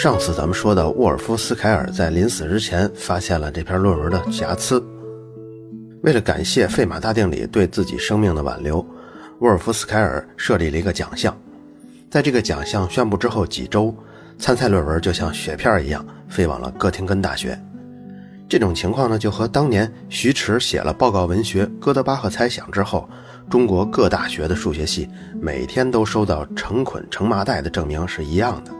上次咱们说的，沃尔夫斯凯尔在临死之前发现了这篇论文的瑕疵。为了感谢费马大定理对自己生命的挽留，沃尔夫斯凯尔设立了一个奖项。在这个奖项宣布之后几周，参赛论文就像雪片一样飞往了哥廷根大学。这种情况呢，就和当年徐迟写了报告文学《哥德巴赫猜想》之后，中国各大学的数学系每天都收到成捆成麻袋的证明是一样的。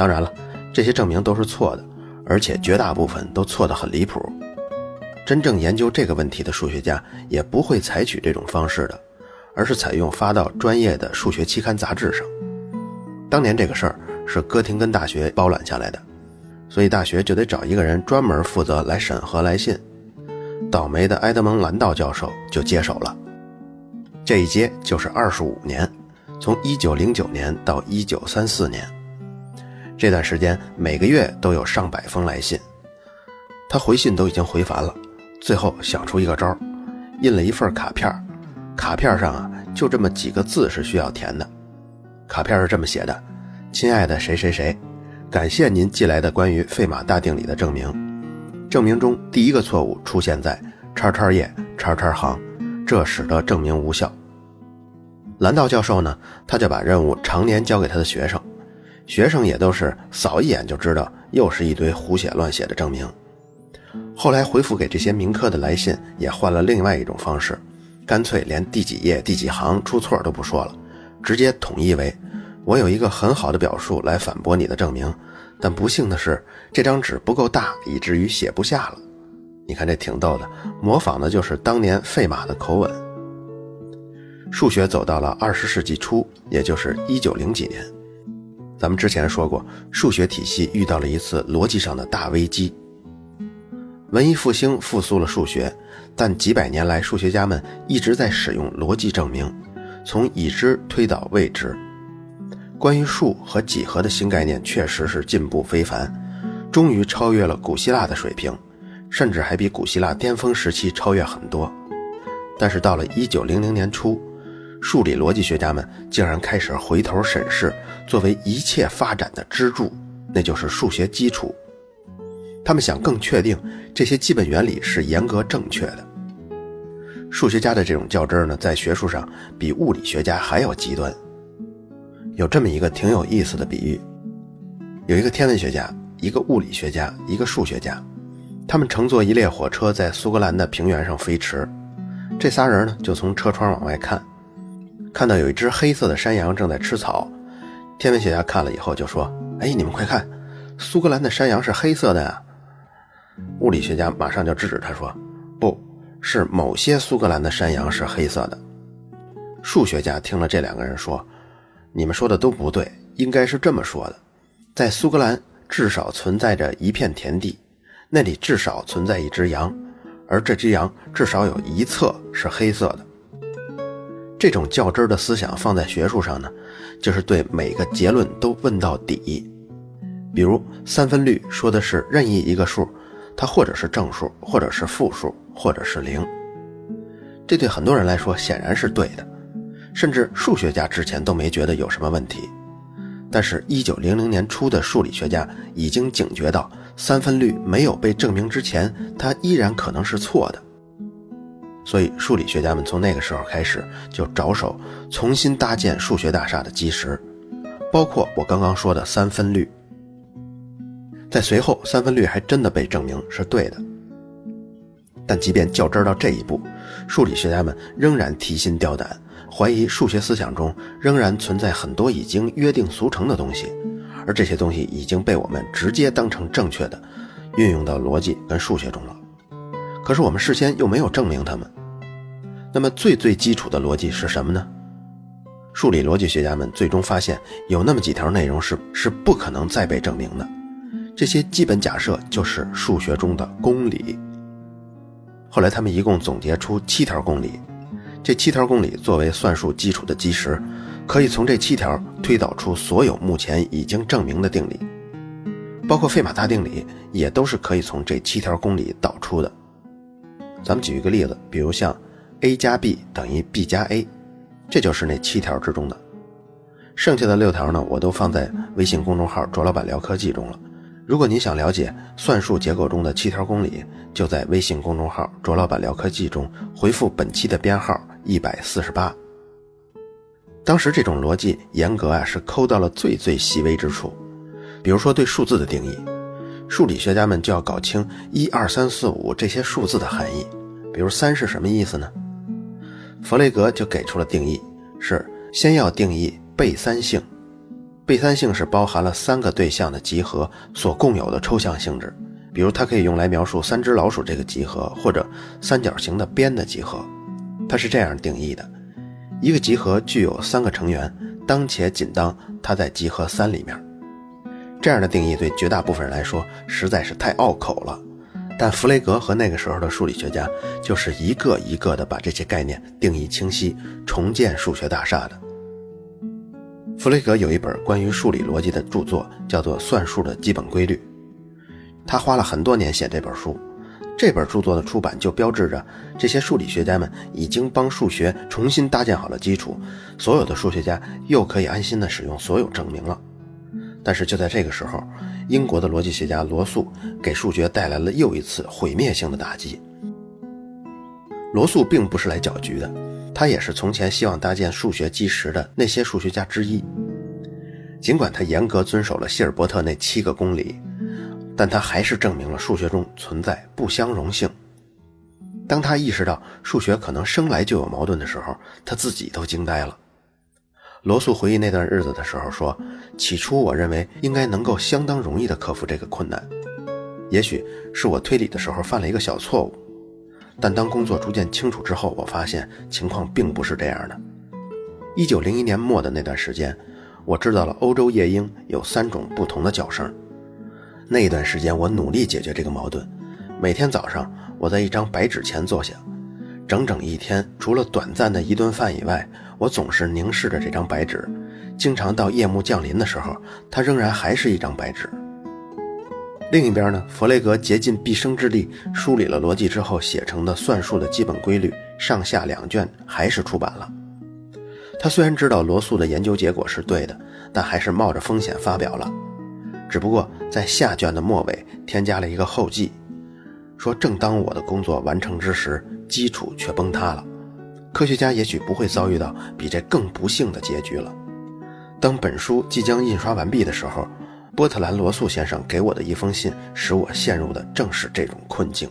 当然了，这些证明都是错的，而且绝大部分都错得很离谱。真正研究这个问题的数学家也不会采取这种方式的，而是采用发到专业的数学期刊杂志上。当年这个事儿是哥廷根大学包揽下来的。所以大学就得找一个人专门负责来审核来信，倒霉的埃德蒙·兰道教授就接手了。这一接就是二十五年，从一九零九年到一九三四年，这段时间每个月都有上百封来信。他回信都已经回烦了，最后想出一个招印了一份卡片卡片上啊就这么几个字是需要填的，卡片是这么写的：“亲爱的谁谁谁。”感谢您寄来的关于费马大定理的证明。证明中第一个错误出现在叉叉页叉叉行，这使得证明无效。兰道教授呢，他就把任务常年交给他的学生，学生也都是扫一眼就知道又是一堆胡写乱写的证明。后来回复给这些名科的来信也换了另外一种方式，干脆连第几页第几行出错都不说了，直接统一为。我有一个很好的表述来反驳你的证明，但不幸的是，这张纸不够大，以至于写不下了。你看这挺逗的，模仿的就是当年费马的口吻。数学走到了二十世纪初，也就是一九零几年，咱们之前说过，数学体系遇到了一次逻辑上的大危机。文艺复兴复苏了数学，但几百年来，数学家们一直在使用逻辑证明，从已知推导未知。关于数和几何的新概念确实是进步非凡，终于超越了古希腊的水平，甚至还比古希腊巅峰时期超越很多。但是到了一九零零年初，数理逻辑学家们竟然开始回头审视作为一切发展的支柱，那就是数学基础。他们想更确定这些基本原理是严格正确的。数学家的这种较真呢，在学术上比物理学家还要极端。有这么一个挺有意思的比喻，有一个天文学家，一个物理学家，一个数学家，他们乘坐一列火车在苏格兰的平原上飞驰。这仨人呢，就从车窗往外看，看到有一只黑色的山羊正在吃草。天文学家看了以后就说：“哎，你们快看，苏格兰的山羊是黑色的呀！”物理学家马上就制止他说：“不是某些苏格兰的山羊是黑色的。”数学家听了这两个人说。你们说的都不对，应该是这么说的：在苏格兰至少存在着一片田地，那里至少存在一只羊，而这只羊至少有一侧是黑色的。这种较真儿的思想放在学术上呢，就是对每个结论都问到底。比如三分律说的是任意一个数，它或者是正数，或者是负数，或者是零。这对很多人来说显然是对的。甚至数学家之前都没觉得有什么问题，但是1900年初的数理学家已经警觉到，三分律没有被证明之前，它依然可能是错的。所以，数理学家们从那个时候开始就着手重新搭建数学大厦的基石，包括我刚刚说的三分律。在随后，三分律还真的被证明是对的。但即便较真到这一步，数理学家们仍然提心吊胆。怀疑数学思想中仍然存在很多已经约定俗成的东西，而这些东西已经被我们直接当成正确的，运用到逻辑跟数学中了。可是我们事先又没有证明它们。那么最最基础的逻辑是什么呢？数理逻辑学家们最终发现有那么几条内容是是不可能再被证明的。这些基本假设就是数学中的公理。后来他们一共总结出七条公理。这七条公理作为算术基础的基石，可以从这七条推导出所有目前已经证明的定理，包括费马大定理，也都是可以从这七条公理导出的。咱们举一个例子，比如像 a 加 b 等于 b 加 a，这就是那七条之中的。剩下的六条呢，我都放在微信公众号“卓老板聊科技”中了。如果您想了解算术结构中的七条公理，就在微信公众号“卓老板聊科技”中回复本期的编号一百四十八。当时这种逻辑严格啊，是抠到了最最细微之处。比如说对数字的定义，数理学家们就要搞清一二三四五这些数字的含义。比如三是什么意思呢？弗雷格就给出了定义，是先要定义倍三性。倍三性是包含了三个对象的集合所共有的抽象性质。比如它可以用来描述三只老鼠这个集合，或者三角形的边的集合。它是这样定义的：一个集合具有三个成员，当且仅当它在集合三里面。这样的定义对绝大部分人来说实在是太拗口了，但弗雷格和那个时候的数理学家就是一个一个的把这些概念定义清晰，重建数学大厦的。弗雷格有一本关于数理逻辑的著作，叫做《算术的基本规律》，他花了很多年写这本书。这本著作的出版就标志着这些数理学家们已经帮数学重新搭建好了基础，所有的数学家又可以安心的使用所有证明了。但是就在这个时候，英国的逻辑学家罗素给数学带来了又一次毁灭性的打击。罗素并不是来搅局的，他也是从前希望搭建数学基石的那些数学家之一。尽管他严格遵守了希尔伯特那七个公理，但他还是证明了数学中存在不相容性。当他意识到数学可能生来就有矛盾的时候，他自己都惊呆了。罗素回忆那段日子的时候说：“起初我认为应该能够相当容易地克服这个困难，也许是我推理的时候犯了一个小错误。但当工作逐渐清楚之后，我发现情况并不是这样的。一九零一年末的那段时间，我知道了欧洲夜莺有三种不同的叫声。那一段时间，我努力解决这个矛盾。每天早上，我在一张白纸前坐下。”整整一天，除了短暂的一顿饭以外，我总是凝视着这张白纸。经常到夜幕降临的时候，它仍然还是一张白纸。另一边呢，弗雷格竭尽毕生之力梳理了逻辑之后写成的《算术的基本规律》上下两卷还是出版了。他虽然知道罗素的研究结果是对的，但还是冒着风险发表了。只不过在下卷的末尾添加了一个后记，说：“正当我的工作完成之时。”基础却崩塌了，科学家也许不会遭遇到比这更不幸的结局了。当本书即将印刷完毕的时候，波特兰·罗素先生给我的一封信，使我陷入的正是这种困境。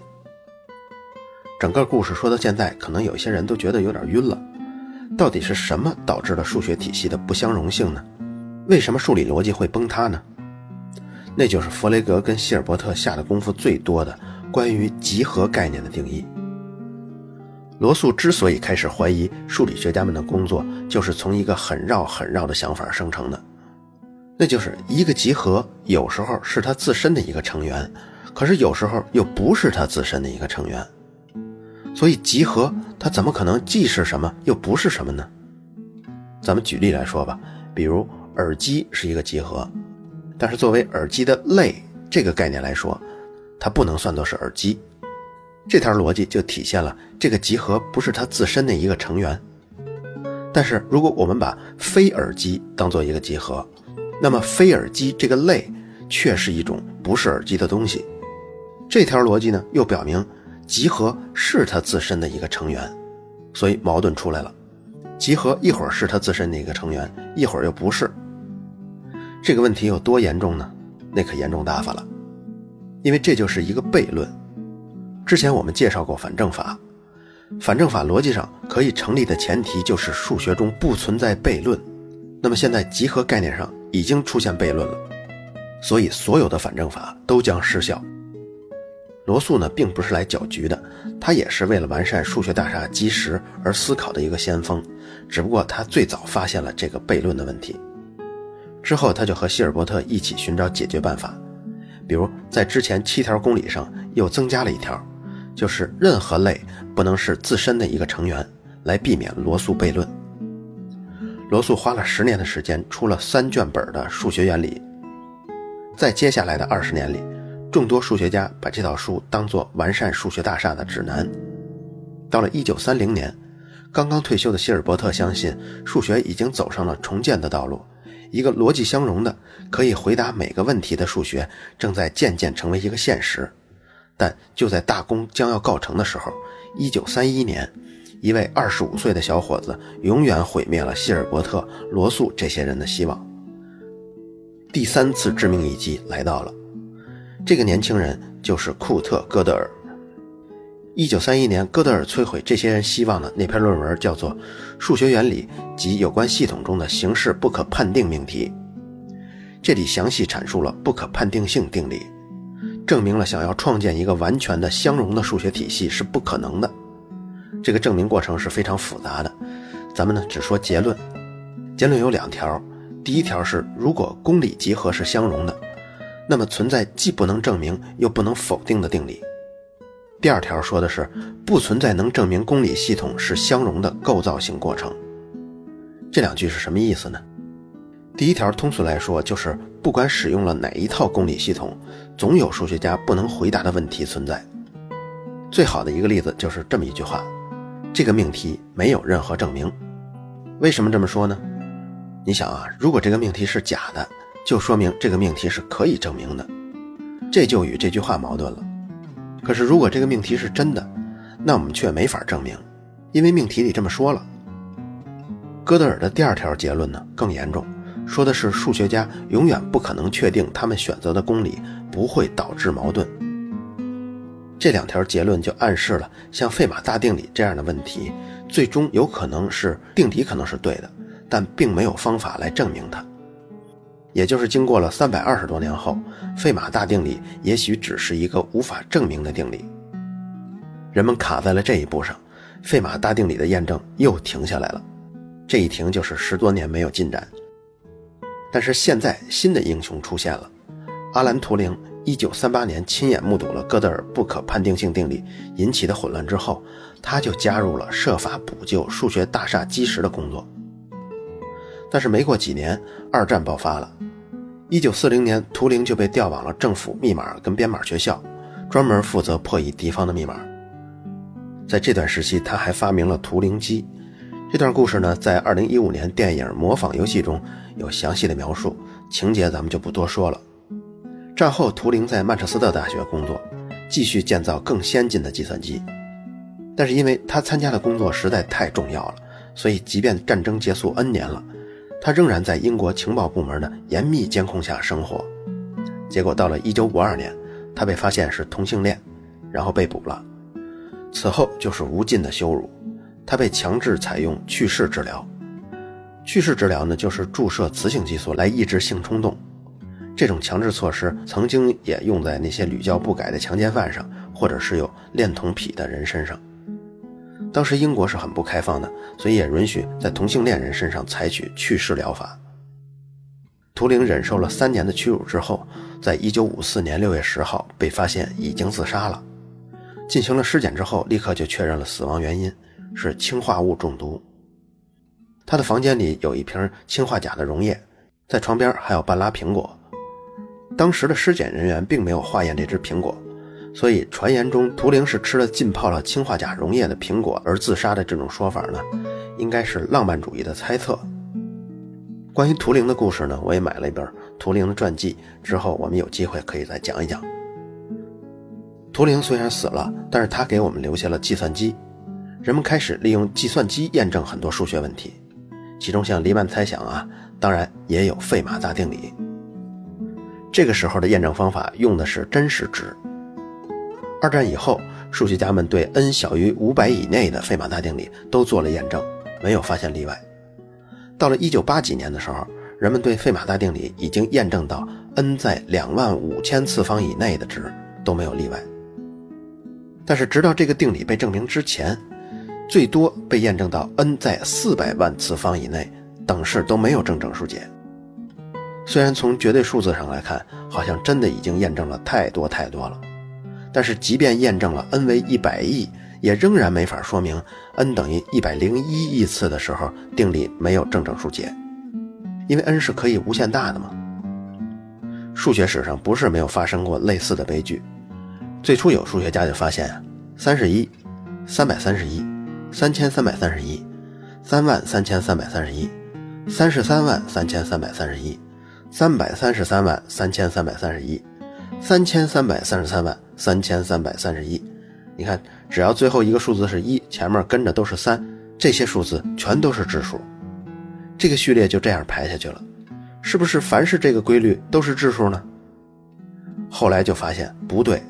整个故事说到现在，可能有些人都觉得有点晕了。到底是什么导致了数学体系的不相容性呢？为什么数理逻辑会崩塌呢？那就是弗雷格跟希尔伯特下的功夫最多的关于集合概念的定义。罗素之所以开始怀疑数理学家们的工作，就是从一个很绕很绕的想法生成的，那就是一个集合有时候是它自身的一个成员，可是有时候又不是它自身的一个成员。所以集合它怎么可能既是什么又不是什么呢？咱们举例来说吧，比如耳机是一个集合，但是作为耳机的类这个概念来说，它不能算作是耳机。这条逻辑就体现了这个集合不是它自身的一个成员。但是，如果我们把非耳机当做一个集合，那么非耳机这个类却是一种不是耳机的东西。这条逻辑呢，又表明集合是它自身的一个成员，所以矛盾出来了：集合一会儿是它自身的一个成员，一会儿又不是。这个问题有多严重呢？那可严重大发了，因为这就是一个悖论。之前我们介绍过反证法，反证法逻辑上可以成立的前提就是数学中不存在悖论。那么现在集合概念上已经出现悖论了，所以所有的反证法都将失效。罗素呢，并不是来搅局的，他也是为了完善数学大厦基石而思考的一个先锋，只不过他最早发现了这个悖论的问题，之后他就和希尔伯特一起寻找解决办法，比如在之前七条公理上又增加了一条。就是任何类不能是自身的一个成员，来避免罗素悖论。罗素花了十年的时间，出了三卷本的数学原理。在接下来的二十年里，众多数学家把这套书当作完善数学大厦的指南。到了一九三零年，刚刚退休的希尔伯特相信数学已经走上了重建的道路，一个逻辑相容的、可以回答每个问题的数学正在渐渐成为一个现实。但就在大功将要告成的时候，1931年，一位25岁的小伙子永远毁灭了希尔伯特、罗素这些人的希望。第三次致命一击来到了，这个年轻人就是库特·戈德尔。1931年，戈德尔摧毁这些人希望的那篇论文叫做《数学原理及有关系统中的形式不可判定命题》，这里详细阐述了不可判定性定理。证明了想要创建一个完全的相容的数学体系是不可能的。这个证明过程是非常复杂的，咱们呢只说结论。结论有两条，第一条是如果公理集合是相容的，那么存在既不能证明又不能否定的定理。第二条说的是不存在能证明公理系统是相容的构造性过程。这两句是什么意思呢？第一条通俗来说就是，不管使用了哪一套公理系统，总有数学家不能回答的问题存在。最好的一个例子就是这么一句话：这个命题没有任何证明。为什么这么说呢？你想啊，如果这个命题是假的，就说明这个命题是可以证明的，这就与这句话矛盾了。可是如果这个命题是真的，那我们却没法证明，因为命题里这么说了。哥德尔的第二条结论呢更严重。说的是数学家永远不可能确定他们选择的公理不会导致矛盾。这两条结论就暗示了，像费马大定理这样的问题，最终有可能是定理可能是对的，但并没有方法来证明它。也就是经过了三百二十多年后，费马大定理也许只是一个无法证明的定理。人们卡在了这一步上，费马大定理的验证又停下来了。这一停就是十多年没有进展。但是现在新的英雄出现了，阿兰·图灵。1938年亲眼目睹了哥德尔不可判定性定理引起的混乱之后，他就加入了设法补救数学大厦基石的工作。但是没过几年，二战爆发了。1940年，图灵就被调往了政府密码跟编码学校，专门负责破译敌方的密码。在这段时期，他还发明了图灵机。这段故事呢，在2015年电影《模仿游戏》中有详细的描述，情节咱们就不多说了。战后，图灵在曼彻斯特大学工作，继续建造更先进的计算机。但是因为他参加的工作实在太重要了，所以即便战争结束 N 年了，他仍然在英国情报部门的严密监控下生活。结果到了1952年，他被发现是同性恋，然后被捕了。此后就是无尽的羞辱。他被强制采用去势治疗，去势治疗呢，就是注射雌性激素来抑制性冲动。这种强制措施曾经也用在那些屡教不改的强奸犯上，或者是有恋童癖的人身上。当时英国是很不开放的，所以也允许在同性恋人身上采取去势疗法。图灵忍受了三年的屈辱之后，在一九五四年六月十号被发现已经自杀了。进行了尸检之后，立刻就确认了死亡原因。是氰化物中毒。他的房间里有一瓶氰化钾的溶液，在床边还有半拉苹果。当时的尸检人员并没有化验这只苹果，所以传言中图灵是吃了浸泡了氰化钾溶液的苹果而自杀的这种说法呢，应该是浪漫主义的猜测。关于图灵的故事呢，我也买了一本图灵的传记，之后我们有机会可以再讲一讲。图灵虽然死了，但是他给我们留下了计算机。人们开始利用计算机验证很多数学问题，其中像黎曼猜想啊，当然也有费马大定理。这个时候的验证方法用的是真实值。二战以后，数学家们对 n 小于五百以内的费马大定理都做了验证，没有发现例外。到了一九八几年的时候，人们对费马大定理已经验证到 n 在两万五千次方以内的值都没有例外。但是直到这个定理被证明之前，最多被验证到 n 在四百万次方以内，等式都没有正整数解。虽然从绝对数字上来看，好像真的已经验证了太多太多了，但是即便验证了 n 为一百亿，也仍然没法说明 n 等于一百零一亿次的时候，定理没有正整数解，因为 n 是可以无限大的嘛。数学史上不是没有发生过类似的悲剧，最初有数学家就发现啊，三十一，三百三十一。三千三百三十一，三万三千三百三十一，三十三万三千三百三十一，三百三十三万三千三百三十一，三千三百三十三万三千三百三十一。你看，只要最后一个数字是一，前面跟着都是三，这些数字全都是质数。这个序列就这样排下去了，是不是凡是这个规律都是质数呢？后来就发现不对，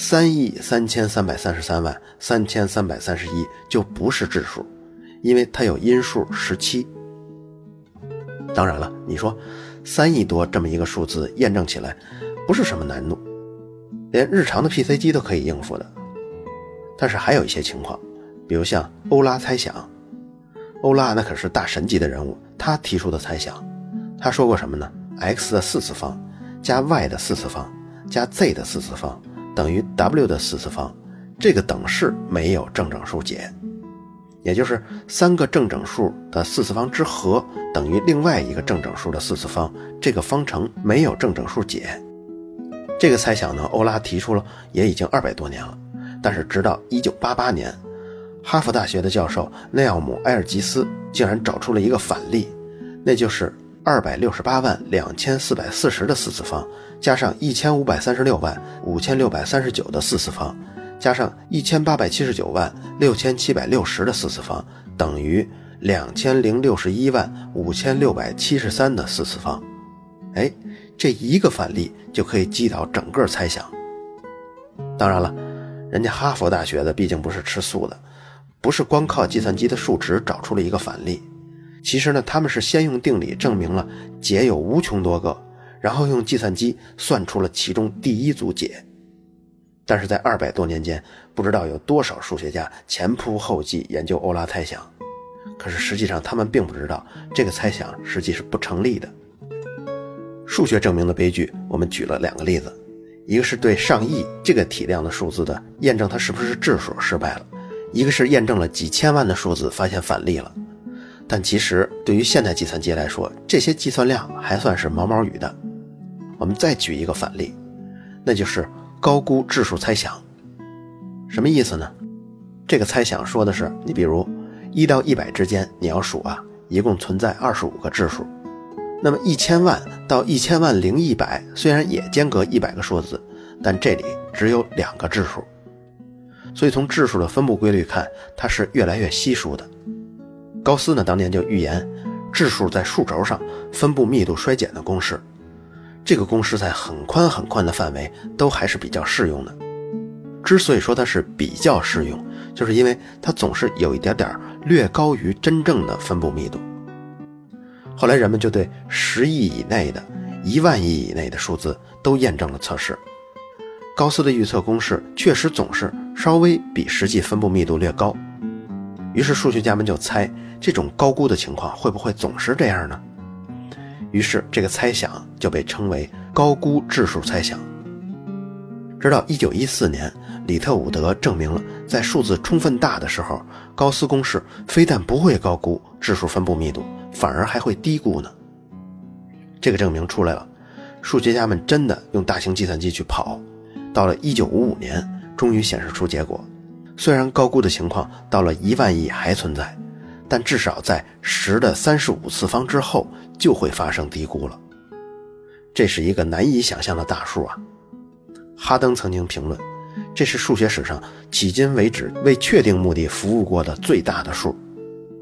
三亿三千三百三十三万三千三百三十一就不是质数，因为它有因数十七。当然了，你说三亿多这么一个数字验证起来不是什么难度，连日常的 PC 机都可以应付的。但是还有一些情况，比如像欧拉猜想，欧拉那可是大神级的人物，他提出的猜想，他说过什么呢？x 的四次方加 y 的四次方加 z 的四次方等于 w 的四次方，这个等式没有正整数解，也就是三个正整数的四次方之和等于另外一个正整数的四次方，这个方程没有正整数解。这个猜想呢，欧拉提出了也已经二百多年了。但是，直到1988年，哈佛大学的教授内奥姆·埃尔吉斯竟然找出了一个反例，那就是268万2440的四次方加上1536万5639的四次方加上1879万6760的四次方等于2061万5673的四次方。哎，这一个反例就可以击倒整个猜想。当然了。人家哈佛大学的毕竟不是吃素的，不是光靠计算机的数值找出了一个反例。其实呢，他们是先用定理证明了解有无穷多个，然后用计算机算出了其中第一组解。但是在二百多年间，不知道有多少数学家前仆后继研究欧拉猜想，可是实际上他们并不知道这个猜想实际是不成立的。数学证明的悲剧，我们举了两个例子。一个是对上亿这个体量的数字的验证，它是不是质数失败了；一个是验证了几千万的数字，发现反例了。但其实对于现代计算机来说，这些计算量还算是毛毛雨的。我们再举一个反例，那就是高估质数猜想。什么意思呢？这个猜想说的是，你比如一到一百之间，你要数啊，一共存在二十五个质数。那么一千万到一千万零一百，虽然也间隔一百个数字，但这里只有两个质数，所以从质数的分布规律看，它是越来越稀疏的。高斯呢，当年就预言质数在数轴上分布密度衰减的公式，这个公式在很宽很宽的范围都还是比较适用的。之所以说它是比较适用，就是因为它总是有一点点略高于真正的分布密度。后来人们就对十亿以内的、一万亿以内的数字都验证了测试。高斯的预测公式确实总是稍微比实际分布密度略高，于是数学家们就猜这种高估的情况会不会总是这样呢？于是这个猜想就被称为高估质数猜想。直到1914年，里特伍德证明了，在数字充分大的时候，高斯公式非但不会高估质数分布密度。反而还会低估呢。这个证明出来了，数学家们真的用大型计算机去跑，到了1955年，终于显示出结果。虽然高估的情况到了一万亿还存在，但至少在十的三十五次方之后就会发生低估了。这是一个难以想象的大数啊！哈登曾经评论，这是数学史上迄今为止为确定目的服务过的最大的数。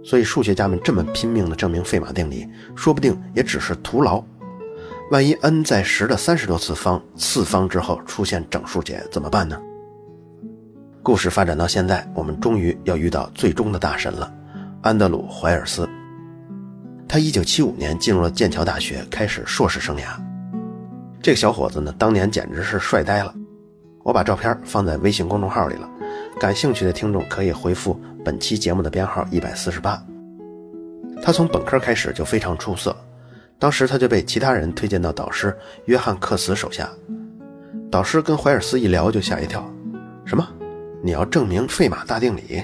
所以数学家们这么拼命地证明费马定理，说不定也只是徒劳。万一 n 在十的三十多次方次方之后出现整数解怎么办呢？故事发展到现在，我们终于要遇到最终的大神了——安德鲁·怀尔斯。他1975年进入了剑桥大学，开始硕士生涯。这个小伙子呢，当年简直是帅呆了。我把照片放在微信公众号里了。感兴趣的听众可以回复本期节目的编号一百四十八。他从本科开始就非常出色，当时他就被其他人推荐到导师约翰克茨手下。导师跟怀尔斯一聊就吓一跳，什么？你要证明费马大定理？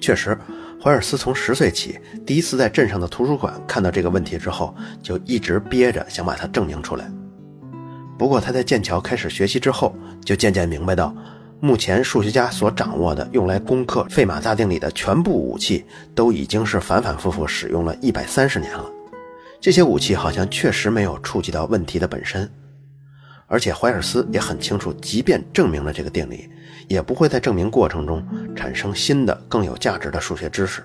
确实，怀尔斯从十岁起，第一次在镇上的图书馆看到这个问题之后，就一直憋着想把它证明出来。不过他在剑桥开始学习之后，就渐渐明白到。目前数学家所掌握的用来攻克费马大定理的全部武器，都已经是反反复复使用了一百三十年了，这些武器好像确实没有触及到问题的本身，而且怀尔斯也很清楚，即便证明了这个定理，也不会在证明过程中产生新的更有价值的数学知识。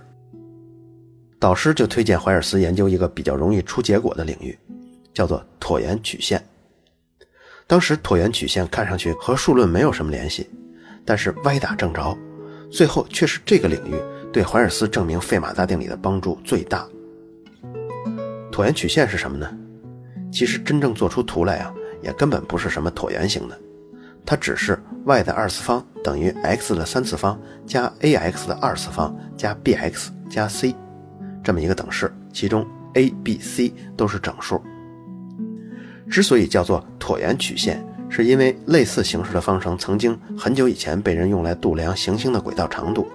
导师就推荐怀尔斯研究一个比较容易出结果的领域，叫做椭圆曲线。当时椭圆曲线看上去和数论没有什么联系，但是歪打正着，最后却是这个领域对怀尔斯证明费马大定理的帮助最大。椭圆曲线是什么呢？其实真正做出图来啊，也根本不是什么椭圆形的，它只是 y 的二次方等于 x 的三次方加 ax 的二次方加 bx 加 c 这么一个等式，其中 a、b、c 都是整数。之所以叫做椭圆曲线，是因为类似形式的方程曾经很久以前被人用来度量行星的轨道长度。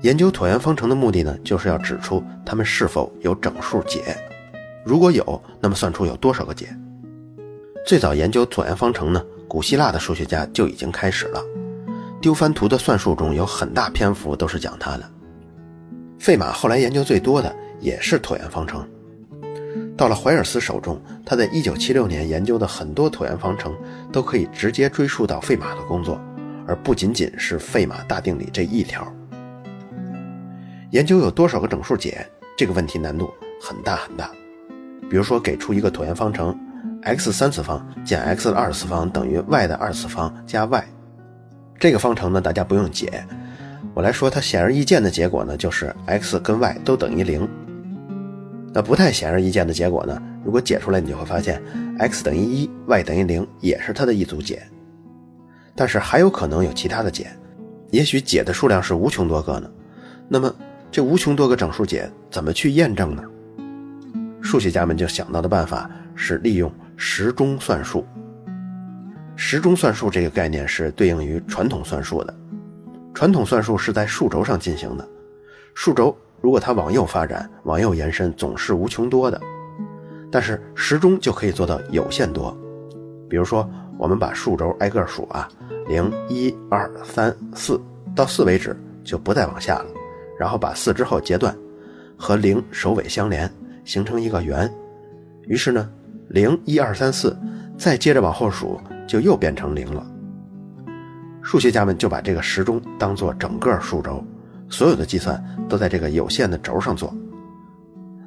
研究椭圆方程的目的呢，就是要指出它们是否有整数解，如果有，那么算出有多少个解。最早研究椭圆方程呢，古希腊的数学家就已经开始了。丢番图的算术中有很大篇幅都是讲它的。费马后来研究最多的也是椭圆方程。到了怀尔斯手中，他在1976年研究的很多椭圆方程都可以直接追溯到费马的工作，而不仅仅是费马大定理这一条。研究有多少个整数解这个问题难度很大很大。比如说，给出一个椭圆方程，x 三次方减 x 的二次方等于 y 的二次方加 y。这个方程呢，大家不用解。我来说，它显而易见的结果呢，就是 x 跟 y 都等于零。那不太显而易见的结果呢，如果解出来，你就会发现 x 等于一，y 等于零，也是它的一组解。但是还有可能有其他的解，也许解的数量是无穷多个呢。那么，这无穷多个整数解怎么去验证呢？数学家们就想到的办法是利用时钟算术。时钟算术这个概念是对应于传统算术的。传统算术是在数轴上进行的，数轴如果它往右发展、往右延伸，总是无穷多的。但是时钟就可以做到有限多。比如说，我们把数轴挨个数啊，零、一、二、三、四，到四为止就不再往下了。然后把四之后截断，和零首尾相连，形成一个圆。于是呢，零一二三四，再接着往后数，就又变成零了。数学家们就把这个时钟当做整个数轴，所有的计算都在这个有限的轴上做。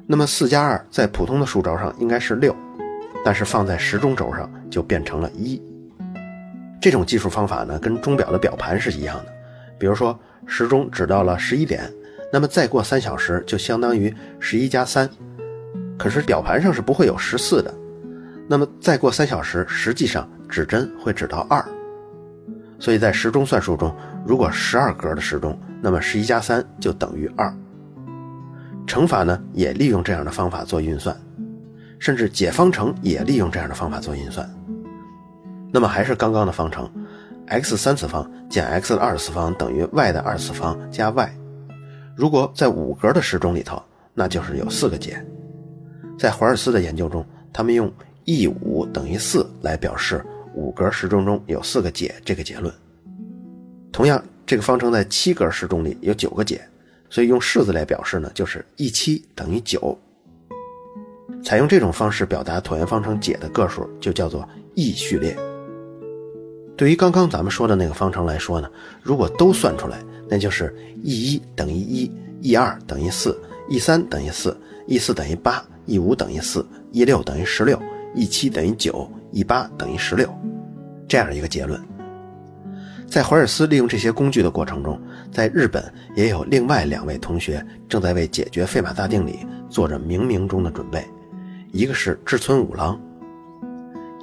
那么四加二在普通的数轴上应该是六，但是放在时钟轴上就变成了一。这种计数方法呢，跟钟表的表盘是一样的。比如说，时钟指到了十一点，那么再过三小时就相当于十一加三。可是表盘上是不会有十四的，那么再过三小时，实际上指针会指到二。所以在时钟算术中，如果十二格的时钟，那么十一加三就等于二。乘法呢，也利用这样的方法做运算，甚至解方程也利用这样的方法做运算。那么还是刚刚的方程。x 三次方减 x 的二次方等于 y 的二次方加 y。如果在五格的时钟里头，那就是有四个解。在怀尔斯的研究中，他们用 e 五等于四来表示五格时钟中有四个解这个结论。同样，这个方程在七格时钟里有九个解，所以用式子来表示呢，就是 e 七等于九。采用这种方式表达椭圆方程解的个数，就叫做 e 序列。对于刚刚咱们说的那个方程来说呢，如果都算出来，那就是 e 一等于一，e 二等于四，e 三等于四，e 四等于八，e 五等于四，e 六等于十六一七等于九一八等于十六，这样一个结论。在怀尔斯利用这些工具的过程中，在日本也有另外两位同学正在为解决费马大定理做着冥冥中的准备，一个是志村五郎。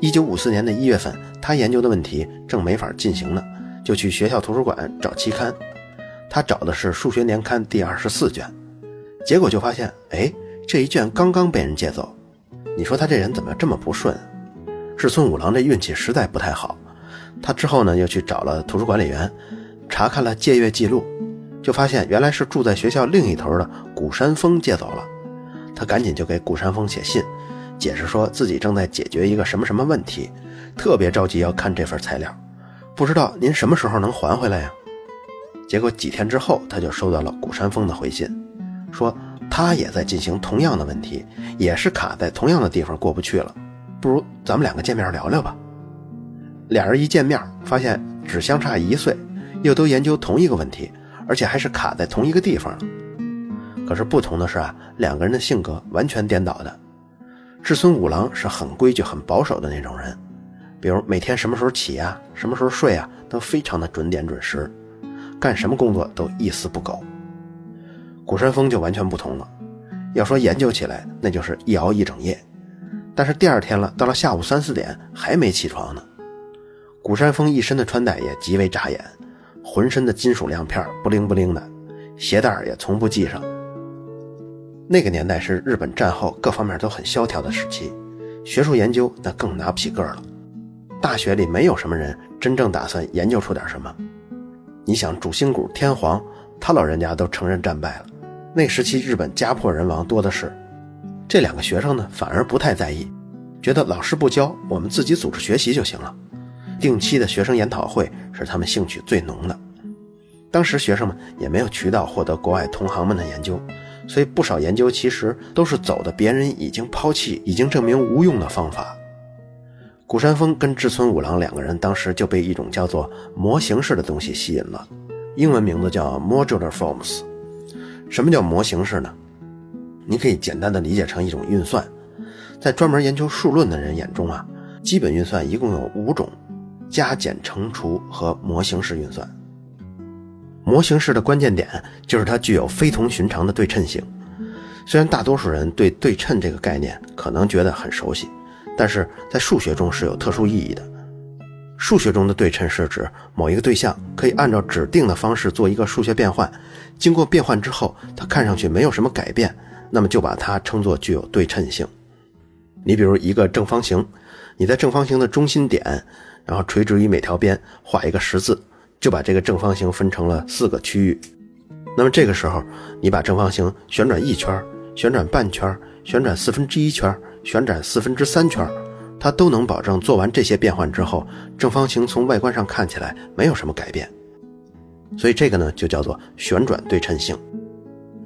一九五四年的一月份，他研究的问题正没法进行呢，就去学校图书馆找期刊。他找的是《数学年刊》第二十四卷，结果就发现，哎，这一卷刚刚被人借走。你说他这人怎么这么不顺？志村五郎这运气实在不太好。他之后呢，又去找了图书管理员，查看了借阅记录，就发现原来是住在学校另一头的谷山峰借走了。他赶紧就给谷山峰写信。解释说自己正在解决一个什么什么问题，特别着急要看这份材料，不知道您什么时候能还回来呀？结果几天之后，他就收到了谷山峰的回信，说他也在进行同样的问题，也是卡在同样的地方过不去了。不如咱们两个见面聊聊吧。俩人一见面，发现只相差一岁，又都研究同一个问题，而且还是卡在同一个地方。可是不同的是啊，两个人的性格完全颠倒的。志村五郎是很规矩、很保守的那种人，比如每天什么时候起啊，什么时候睡啊，都非常的准点准时，干什么工作都一丝不苟。古山峰就完全不同了，要说研究起来，那就是一熬一整夜。但是第二天了，到了下午三四点还没起床呢。古山峰一身的穿戴也极为扎眼，浑身的金属亮片不灵不灵的，鞋带也从不系上。那个年代是日本战后各方面都很萧条的时期，学术研究那更拿不起个儿了。大学里没有什么人真正打算研究出点什么。你想主心骨天皇，他老人家都承认战败了。那时期日本家破人亡多的是，这两个学生呢反而不太在意，觉得老师不教，我们自己组织学习就行了。定期的学生研讨会是他们兴趣最浓的。当时学生们也没有渠道获得国外同行们的研究，所以不少研究其实都是走的别人已经抛弃、已经证明无用的方法。古山峰跟志村五郎两个人当时就被一种叫做模型式的东西吸引了，英文名字叫 Modular Forms。什么叫模型式呢？你可以简单的理解成一种运算。在专门研究数论的人眼中啊，基本运算一共有五种：加减乘除和模型式运算。模型式的关键点就是它具有非同寻常的对称性。虽然大多数人对对称这个概念可能觉得很熟悉，但是在数学中是有特殊意义的。数学中的对称是指某一个对象可以按照指定的方式做一个数学变换，经过变换之后，它看上去没有什么改变，那么就把它称作具有对称性。你比如一个正方形，你在正方形的中心点，然后垂直于每条边画一个十字，就把这个正方形分成了四个区域。那么这个时候，你把正方形旋转一圈，旋转半圈，旋转四分之一圈，旋转四分之三圈。它都能保证做完这些变换之后，正方形从外观上看起来没有什么改变，所以这个呢就叫做旋转对称性。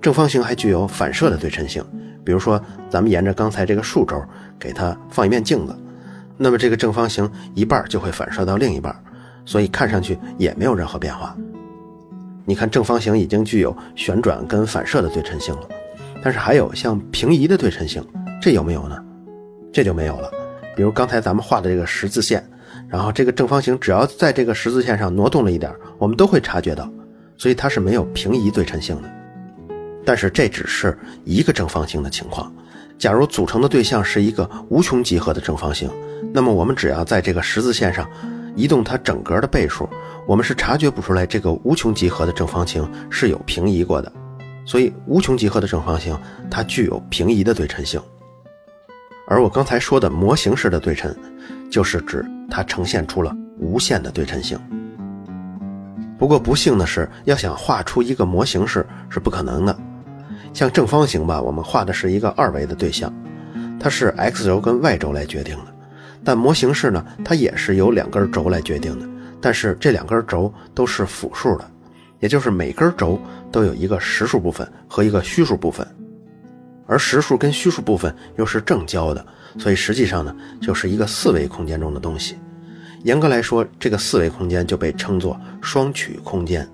正方形还具有反射的对称性，比如说咱们沿着刚才这个竖轴给它放一面镜子，那么这个正方形一半就会反射到另一半，所以看上去也没有任何变化。你看正方形已经具有旋转跟反射的对称性了，但是还有像平移的对称性，这有没有呢？这就没有了。比如刚才咱们画的这个十字线，然后这个正方形只要在这个十字线上挪动了一点，我们都会察觉到，所以它是没有平移对称性的。但是这只是一个正方形的情况，假如组成的对象是一个无穷集合的正方形，那么我们只要在这个十字线上移动它整个的倍数，我们是察觉不出来这个无穷集合的正方形是有平移过的。所以无穷集合的正方形它具有平移的对称性。而我刚才说的模型式的对称，就是指它呈现出了无限的对称性。不过不幸的是，要想画出一个模型式是不可能的。像正方形吧，我们画的是一个二维的对象，它是 x 轴跟 y 轴来决定的。但模型式呢，它也是由两根轴来决定的，但是这两根轴都是复数的，也就是每根轴都有一个实数部分和一个虚数部分。而实数跟虚数部分又是正交的，所以实际上呢，就是一个四维空间中的东西。严格来说，这个四维空间就被称作双曲空间。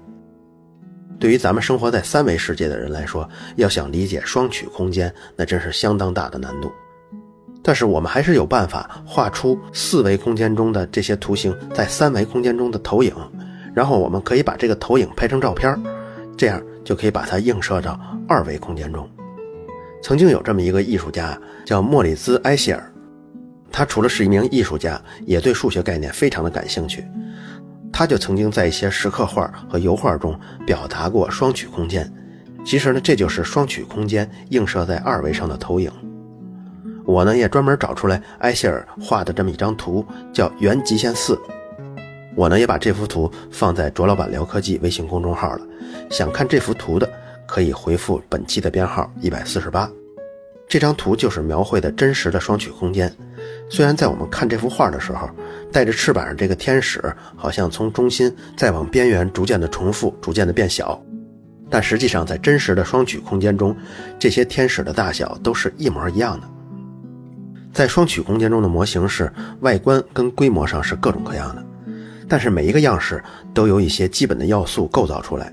对于咱们生活在三维世界的人来说，要想理解双曲空间，那真是相当大的难度。但是我们还是有办法画出四维空间中的这些图形在三维空间中的投影，然后我们可以把这个投影拍成照片，这样就可以把它映射到二维空间中。曾经有这么一个艺术家叫莫里兹·埃希尔，他除了是一名艺术家，也对数学概念非常的感兴趣。他就曾经在一些石刻画和油画中表达过双曲空间。其实呢，这就是双曲空间映射在二维上的投影。我呢也专门找出来埃希尔画的这么一张图，叫原极限四。我呢也把这幅图放在卓老板聊科技微信公众号了。想看这幅图的。可以回复本期的编号一百四十八，这张图就是描绘的真实的双曲空间。虽然在我们看这幅画的时候，带着翅膀的这个天使好像从中心再往边缘逐渐的重复，逐渐的变小，但实际上在真实的双曲空间中，这些天使的大小都是一模一样的。在双曲空间中的模型是外观跟规模上是各种各样的，但是每一个样式都有一些基本的要素构造出来。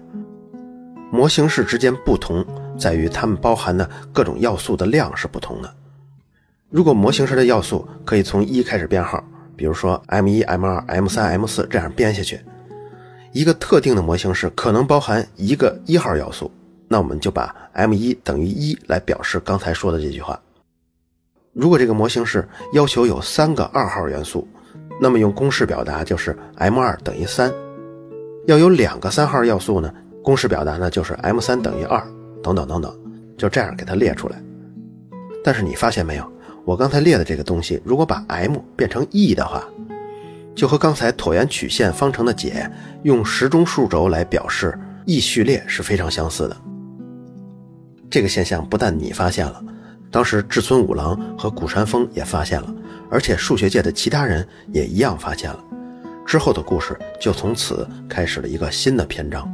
模型式之间不同在于它们包含的各种要素的量是不同的。如果模型式的要素可以从一开始编号，比如说 M 一、M 二、M 三、M 四这样编下去，一个特定的模型式可能包含一个一号要素，那我们就把 M 一等于一来表示刚才说的这句话。如果这个模型式要求有三个二号元素，那么用公式表达就是 m 二等于三；要有两个三号要素呢，公式表达呢就是 m 三等于二，等等等等，就这样给它列出来。但是你发现没有，我刚才列的这个东西，如果把 m 变成 e 的话，就和刚才椭圆曲线方程的解用时钟数轴来表示 e 序列是非常相似的。这个现象不但你发现了。当时志村五郎和谷山峰也发现了，而且数学界的其他人也一样发现了。之后的故事就从此开始了一个新的篇章。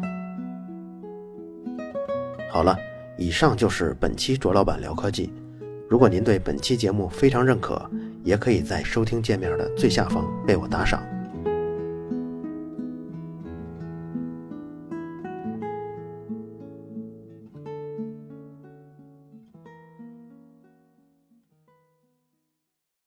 好了，以上就是本期卓老板聊科技。如果您对本期节目非常认可，也可以在收听界面的最下方为我打赏。